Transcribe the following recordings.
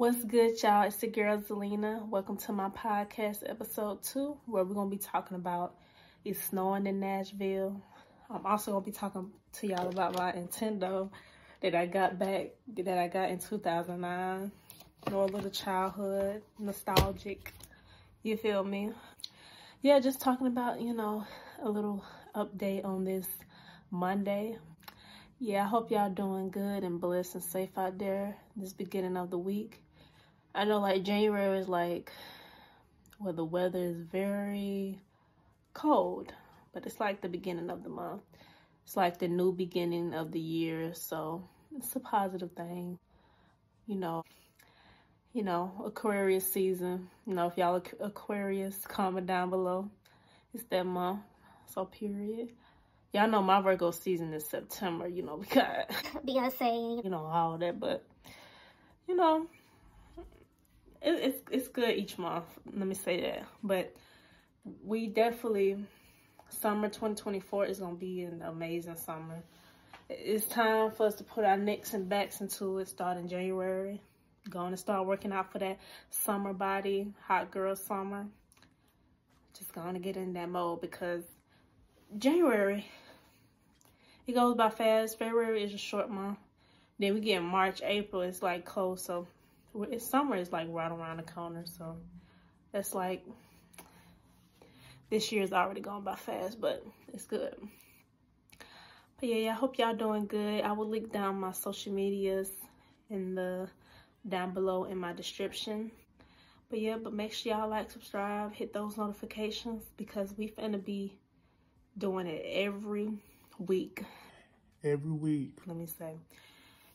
What's good, y'all? It's the girl Zelina. Welcome to my podcast, episode two, where we're gonna be talking about it's snowing in Nashville. I'm also gonna be talking to y'all about my Nintendo that I got back, that I got in 2009. Know a little childhood, nostalgic. You feel me? Yeah, just talking about, you know, a little update on this Monday. Yeah, I hope y'all doing good and blessed and safe out there this beginning of the week. I know like January is like where the weather is very cold, but it's like the beginning of the month. It's like the new beginning of the year, so it's a positive thing. You know, you know, Aquarius season. You know, if y'all Aquarius, comment down below. It's that month. So period. Y'all know my Virgo season is September, you know, because Beyonce, you know, all that, but you know, it, it's it's good each month. Let me say that. But we definitely summer 2024 is gonna be an amazing summer. It's time for us to put our necks and backs into it starting January. Going to start working out for that summer body, hot girl summer. Just going to get in that mode because January, it goes by fast. February is a short month. Then we get March, April, it's like close. So it's summer is like right around the corner. So that's like, this year's already gone by fast, but it's good. But yeah, yeah, I hope y'all doing good. I will link down my social medias in the down below in my description. But yeah, but make sure y'all like, subscribe, hit those notifications because we finna be doing it every week. Every week. Let me say.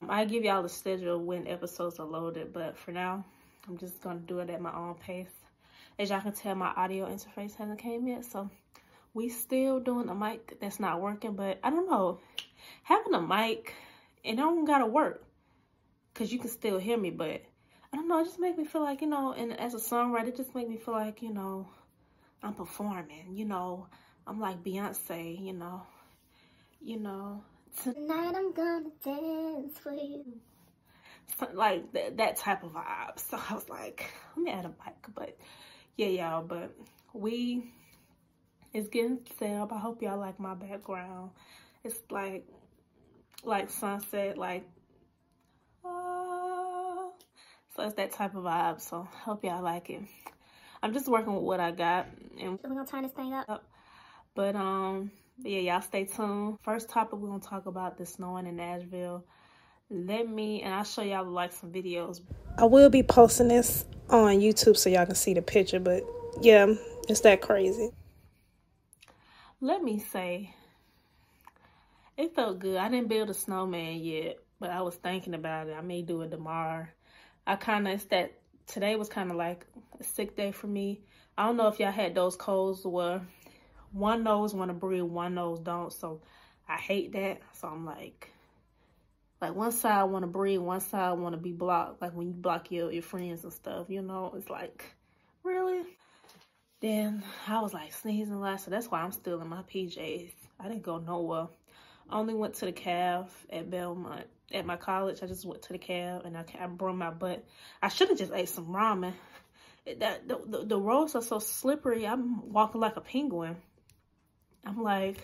I give y'all the schedule when episodes are loaded, but for now, I'm just gonna do it at my own pace. As y'all can tell, my audio interface hasn't came yet, so we still doing a mic that's not working, but I don't know. Having a mic, it don't gotta work because you can still hear me, but I don't know, it just make me feel like, you know, and as a songwriter, it just make me feel like, you know, I'm performing, you know, I'm like Beyonce, you know, you know. Tonight I'm gonna dance for you. like that, that type of vibe. So I was like, let me add a mic, but yeah, y'all, but we it's getting set up. I hope y'all like my background. It's like, like sunset, like, uh, so it's that type of vibe. So hope y'all like it. I'm just working with what I got. And we're gonna turn this thing up. But, um, yeah, y'all stay tuned. First topic, we're gonna talk about the snowing in Nashville. Let me, and I'll show y'all like some videos. I will be posting this on YouTube so y'all can see the picture, but yeah, it's that crazy let me say, it felt good. I didn't build a snowman yet, but I was thinking about it. I may do it tomorrow. I kind of, it's that, today was kind of like a sick day for me. I don't know if y'all had those colds where one nose want to breathe, one nose don't. So I hate that. So I'm like, like one side want to breathe, one side want to be blocked. Like when you block your, your friends and stuff, you know, it's like, really? Then I was like sneezing last, so that's why I'm still in my PJs. I didn't go nowhere. I only went to the cave at Belmont. At my college, I just went to the cave and I, I brought my butt. I should have just ate some ramen. that the, the, the roads are so slippery. I'm walking like a penguin. I'm like,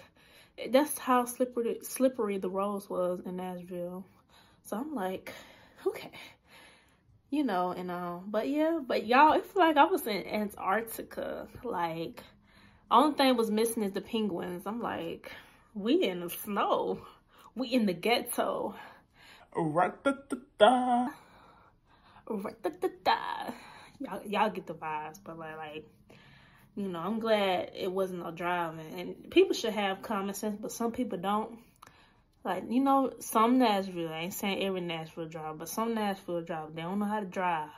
that's how slippery slippery the roads was in Nashville. So I'm like, okay you know, and um, but yeah, but y'all, it's like I was in Antarctica. Like, only thing was missing is the penguins. I'm like, we in the snow, we in the ghetto. Right da da da. Right da da da. Y'all, y'all get the vibes, but like, like, you know, I'm glad it wasn't no driving. And people should have common sense, but some people don't. Like, you know, some Nashville, I ain't saying every Nashville driver, but some Nashville drivers, they don't know how to drive.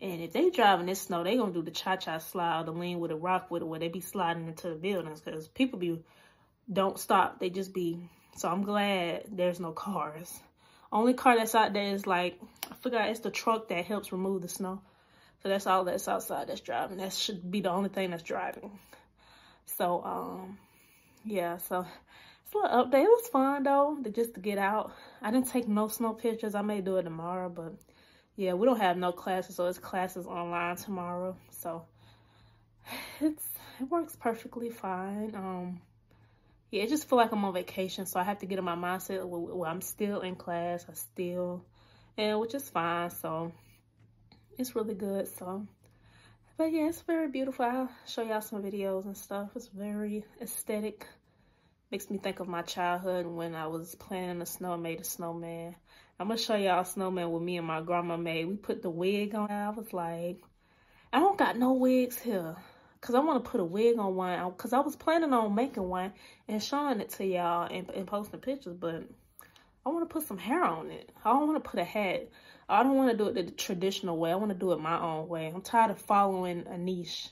And if they drive in this snow, they gonna do the cha-cha slide the lean with a rock with it where they be sliding into the buildings because people be, don't stop. They just be, so I'm glad there's no cars. Only car that's out there is like, I forgot, it's the truck that helps remove the snow. So that's all that's outside that's driving. That should be the only thing that's driving. So, um, yeah, so it's a little update. It was fun though, to just to get out. I didn't take no snow pictures. I may do it tomorrow, but yeah, we don't have no classes, so it's classes online tomorrow. So it's it works perfectly fine. Um, yeah, it just feel like I'm on vacation, so I have to get in my mindset where, I'm still in class. I still, and which is fine. So it's really good. So, but yeah, it's very beautiful. I'll show y'all some videos and stuff. It's very aesthetic. Makes me think of my childhood when I was playing in the snow, and made a snowman. I'm gonna show y'all a snowman with me and my grandma made. We put the wig on. I was like, I don't got no wigs here. Cause I want to put a wig on one. Cause I was planning on making one and showing it to y'all and, and posting pictures, but I want to put some hair on it. I don't want to put a hat. I don't want to do it the traditional way. I want to do it my own way. I'm tired of following a niche.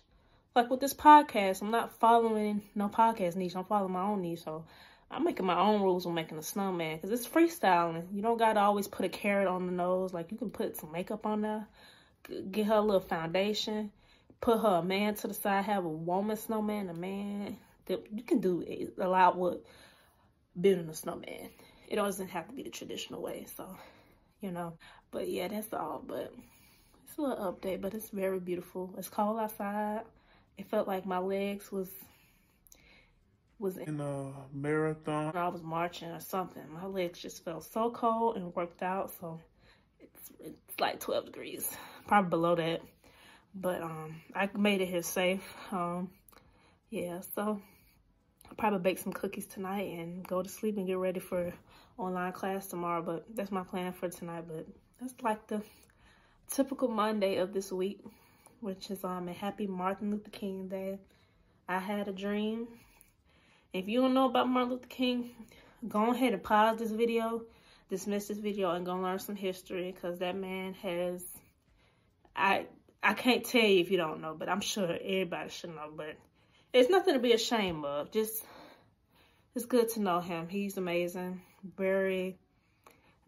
Like with this podcast, I'm not following no podcast niche. I'm following my own niche. So I'm making my own rules on making a snowman because it's freestyling. You don't got to always put a carrot on the nose. Like you can put some makeup on there, get her a little foundation, put her a man to the side, have a woman snowman, a man. You can do a lot with building a snowman. It doesn't have to be the traditional way. So, you know, but yeah, that's all. But it's a little update, but it's very beautiful. It's cold outside. It felt like my legs was was in a marathon. I was marching or something. My legs just felt so cold and worked out. So it's, it's like 12 degrees, probably below that. But um, I made it here safe. Um, yeah, so I'll probably bake some cookies tonight and go to sleep and get ready for online class tomorrow. But that's my plan for tonight. But that's like the typical Monday of this week, which is um, a happy Martin Luther King Day. I had a dream if you don't know about Martin Luther King, go ahead and pause this video, dismiss this video, and go learn some history because that man has, I I can't tell you if you don't know, but I'm sure everybody should know. But it's nothing to be ashamed of. Just, it's good to know him. He's amazing. Very,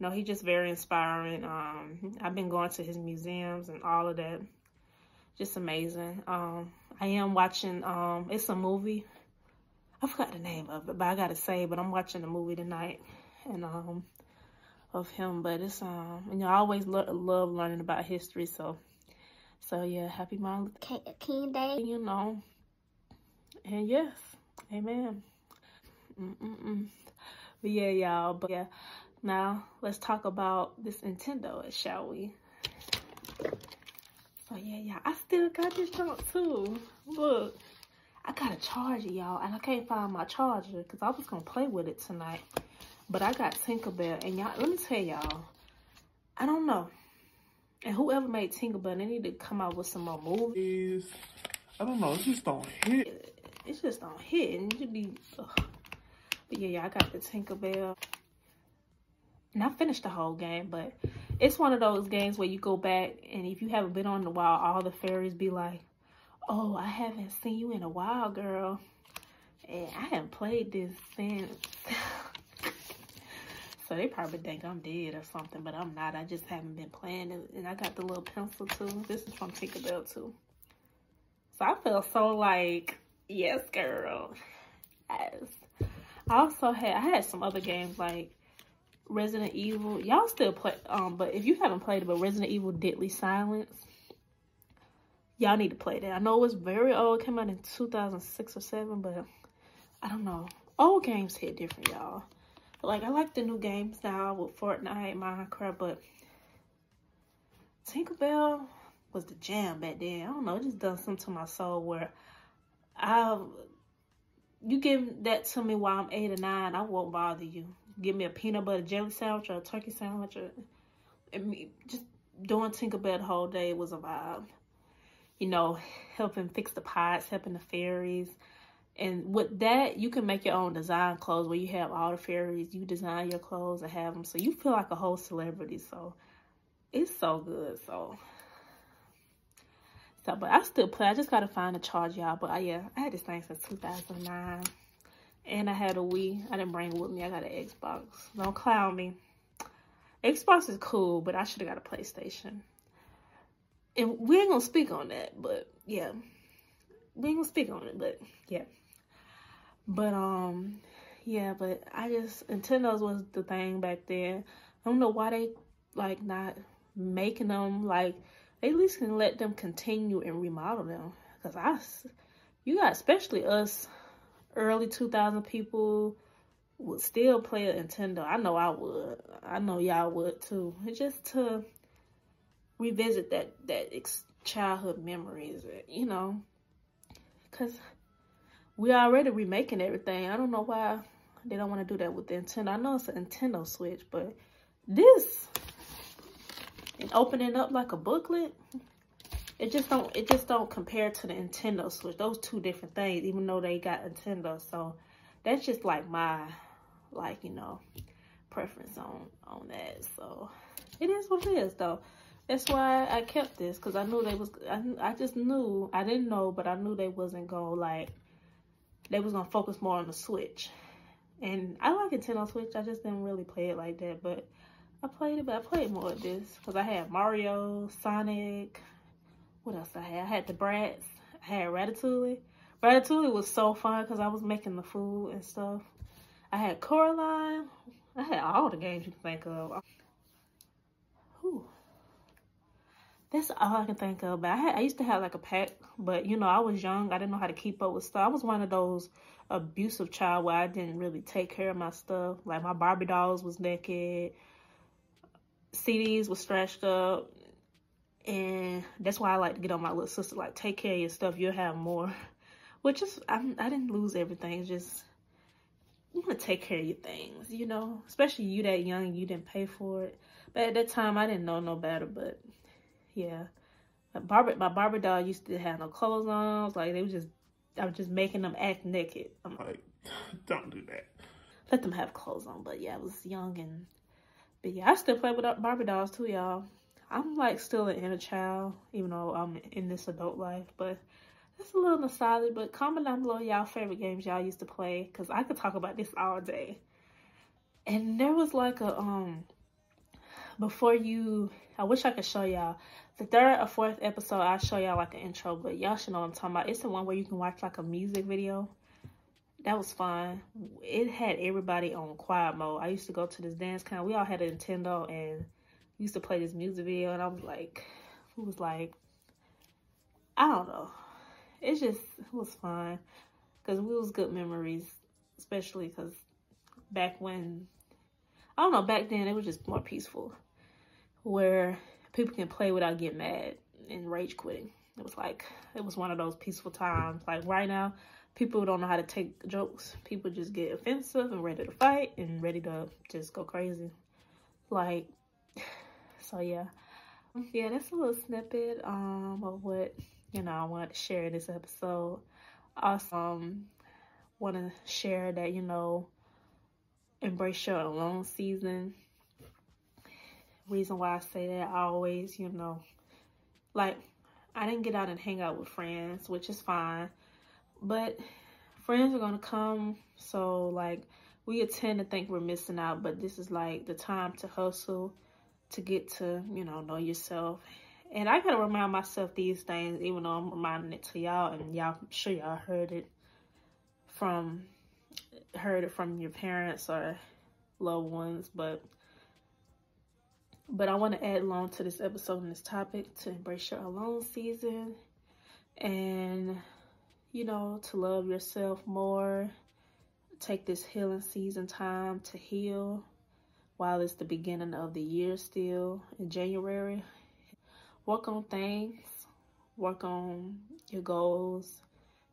no, he's just very inspiring. Um, I've been going to his museums and all of that. Just amazing. Um, I am watching, um, it's a movie I forgot the name of it, but I gotta say, but I'm watching the movie tonight and um of him. But it's um you know I always lo love learning about history, so so yeah, happy Martin Luther King Day. You know, and yes, amen. Mm -mm -mm. But yeah, y'all. But yeah, now let's talk about this Nintendo, shall we? So yeah, yeah, I still got this junk too. Look. I gotta charge it, y'all. And I can't find my charger because I was gonna play with it tonight. But I got Tinkerbell. And y'all, let me tell y'all, I don't know. And whoever made Tinkerbell, they need to come out with some more movies. I don't know, it just don't hit. It, it just don't hit. And it be, ugh. But yeah, yeah, I got the Tinkerbell. And I finished the whole game, but it's one of those games where you go back and if you haven't been on the while, all the fairies be like, Oh, I haven't seen you in a while, girl. And I haven't played this since. so they probably think I'm dead or something, but I'm not. I just haven't been playing it. And I got the little pencil too. This is from Tinkerbell too. So I feel so like, yes, girl. Yes. I also had, I had some other games like Resident Evil. Y'all still play, um, but if you haven't played it, but Resident Evil Deadly Silence y'all need to play that. I know it was very old. It came out in 2006 or 7, but I don't know. Old games hit different, y'all. Like, I like the new games now with Fortnite, Minecraft, but Tinkerbell was the jam back then. I don't know. It just done something to my soul where I, you give that to me while I'm 8 or 9, I won't bother you. Give me a peanut butter jelly sandwich or a turkey sandwich or, and just doing Tinkerbell the whole day was a vibe you know, helping fix the pots, helping the fairies. And with that, you can make your own design clothes where you have all the fairies. You design your clothes and have them. So you feel like a whole celebrity. So it's so good. So, so but I still play. I just got to find a charge, y'all. But uh, yeah, I had this thing since 2009. And I had a Wii. I didn't bring it with me. I got an Xbox. Don't clown me. Xbox is cool, but I should have got a PlayStation and we ain't gonna speak on that, but yeah, we ain't gonna speak on it, but yeah, but um, yeah, but I just Nintendo's was the thing back then. I don't know why they like not making them like they at least can let them continue and remodel them. Cause I, you got especially us early 2000 people would still play a Nintendo. I know I would. I know y'all would too. It's just to revisit that that childhood memories, eh, you know, because we already remaking everything. I don't know why they don't want to do that with the Nintendo. I know it's a Nintendo Switch, but this and opening up like a booklet, it just don't it just don't compare to the Nintendo Switch. Those two different things, even though they got Nintendo. So that's just like my like, you know, preference on on that. So it is what it is though. That's why I kept this because I knew they was I, I just knew I didn't know but I knew they wasn't gonna like they was gonna focus more on the Switch. And I like Nintendo Switch. I just didn't really play it like that, but I played it, but I played more of this because I had Mario, Sonic. What else I had? I had the Bratz. I had Ratatouille. Ratatouille was so fun because I was making the food and stuff. I had Coraline. I had all the games you can think of. Whew. That's all I can think of. But I, had, I used to have like a pack, but you know, I was young. I didn't know how to keep up with stuff. I was one of those abusive child where I didn't really take care of my stuff. Like my Barbie dolls was naked. CDs was stretched up. And that's why I like to get on my little sister, like, take care of your stuff. You'll have more. Which is, I, I didn't lose everything. It's just, you want to take care of your things, you know? Especially you that young, you didn't pay for it. But at that time, I didn't know no better. But, yeah. My Barbie, my Barbie doll used to have no clothes on. Like, they was just, I was just making them act naked. I'm like, don't do that. Let them have clothes on. But, yeah, I was young and but yeah, I still play with Barbie dolls too, y'all. I'm like still an inner child, even though I'm in this adult life. But that's a little nostalgic. But comment down below y'all favorite games y'all used to play. Because I could talk about this all day. And there was like a, um, before you, I wish I could show y'all. The third or fourth episode, I'll show y'all like an intro. But y'all should know what I'm talking about. It's the one where you can watch like a music video that was fun. It had everybody on quiet mode. I used to go to this dance camp. We all had a Nintendo and used to play this music video. And I was like, it was like, I don't know. It just it was fun because it was good memories, especially because back when, I don't know, back then it was just more peaceful where people can play without getting mad and rage quitting. It was like, it was one of those peaceful times. Like right now, people don't know how to take jokes. People just get offensive and ready to fight and ready to just go crazy. Like, so yeah. Yeah, that's a little snippet um, of what, you know, I wanted to share in this episode. Also, um, want to share that, you know, embrace your alone season. Reason why I say that, I always, you know, like, I didn't get out and hang out with friends, which is fine but friends are gonna come so like we tend to think we're missing out but this is like the time to hustle to get to you know know yourself and i gotta remind myself these things even though i'm reminding it to y'all and y'all I'm sure y'all heard it from heard it from your parents or loved ones but but i want to add along to this episode and this topic to embrace your alone season and you know, to love yourself more. Take this healing season time to heal while it's the beginning of the year still in January. Work on things, work on your goals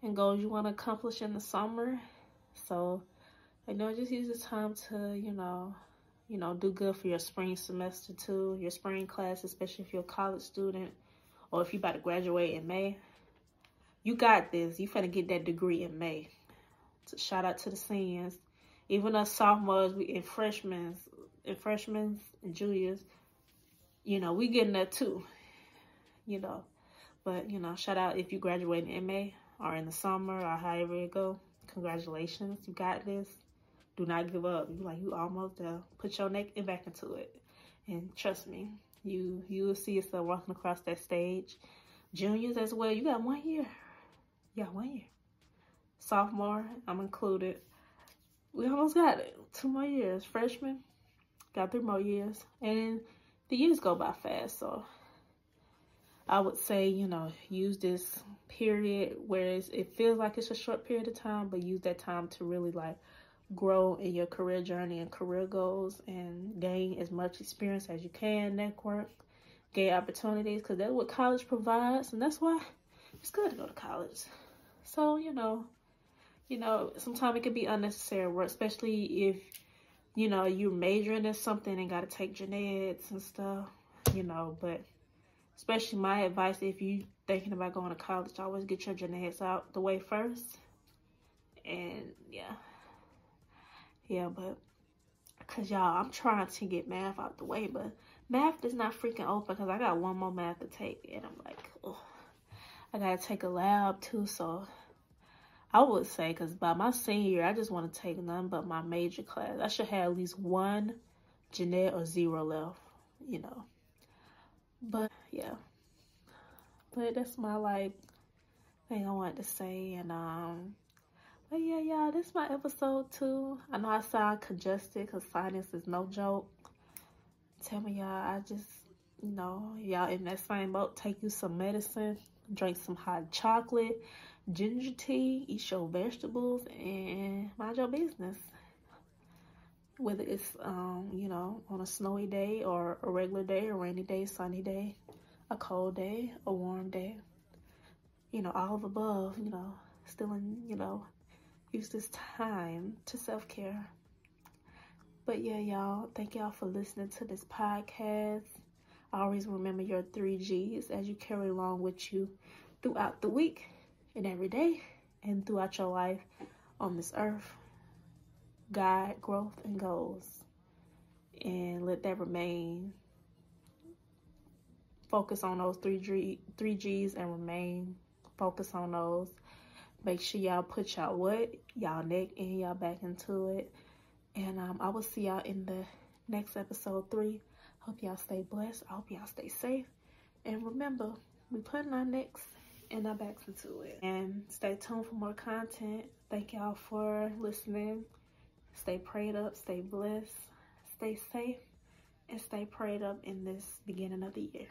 and goals you want to accomplish in the summer. So, you know, just use the time to, you know, you know, do good for your spring semester too, your spring class, especially if you're a college student or if you're about to graduate in May. You got this. You finna get that degree in May. So shout out to the seniors. Even us sophomores we and freshmen and freshmen and juniors, you know, we getting that too. You know. But, you know, shout out if you graduate in May or in the summer or however it go. Congratulations. You got this. Do not give up. You like you almost. Put your neck and back into it. And trust me, you you will see yourself walking across that stage. Juniors as well, you got one year yeah, one year. Sophomore, I'm included. We almost got it. Two more years. Freshman, got three more years. And the years go by fast. So I would say, you know, use this period where it feels like it's a short period of time, but use that time to really like grow in your career journey and career goals and gain as much experience as you can, network, gain opportunities, because that's what college provides, and that's why it's good to go to college. So, you know, you know, sometimes it can be unnecessary work, especially if, you know, you're majoring in something and got to take gen eds and stuff, you know, but especially my advice, if you thinking about going to college, always get your gen eds out the way first. And yeah, yeah, but because y'all, I'm trying to get math out the way, but math is not freaking open because I got one more math to take. And I'm like, oh, I got to take a lab too. So I would say, because by my senior year, I just want to take none but my major class. I should have at least one ed or zero left, you know. But yeah. But that's my like thing I wanted to say. And um but yeah, y'all, this is my episode two. I know I sound congested because sinus is no joke. Tell me y'all, I just you know, y'all in that same boat, take you some medicine, drink some hot chocolate ginger tea, eat your vegetables, and mind your business. Whether it's, um, you know, on a snowy day or a regular day, a rainy day, sunny day, a cold day, a warm day, you know, all of above, you know, still in, you know, use this time to self-care. But yeah, y'all, thank y'all for listening to this podcast. Always remember your three G's as you carry along with you throughout the week and every day and throughout your life on this earth. Guide growth and goals. And let that remain. Focus on those three, G, three G's and remain. Focus on those. Make sure y'all put y'all what? Y'all neck and y'all back into it. And um, I will see y'all in the next episode three. Hope y'all stay blessed. I hope y'all stay safe. And remember, we putting our necks and our backs into it. And stay tuned for more content. Thank y'all for listening. Stay prayed up, stay blessed, stay safe, and stay prayed up in this beginning of the year.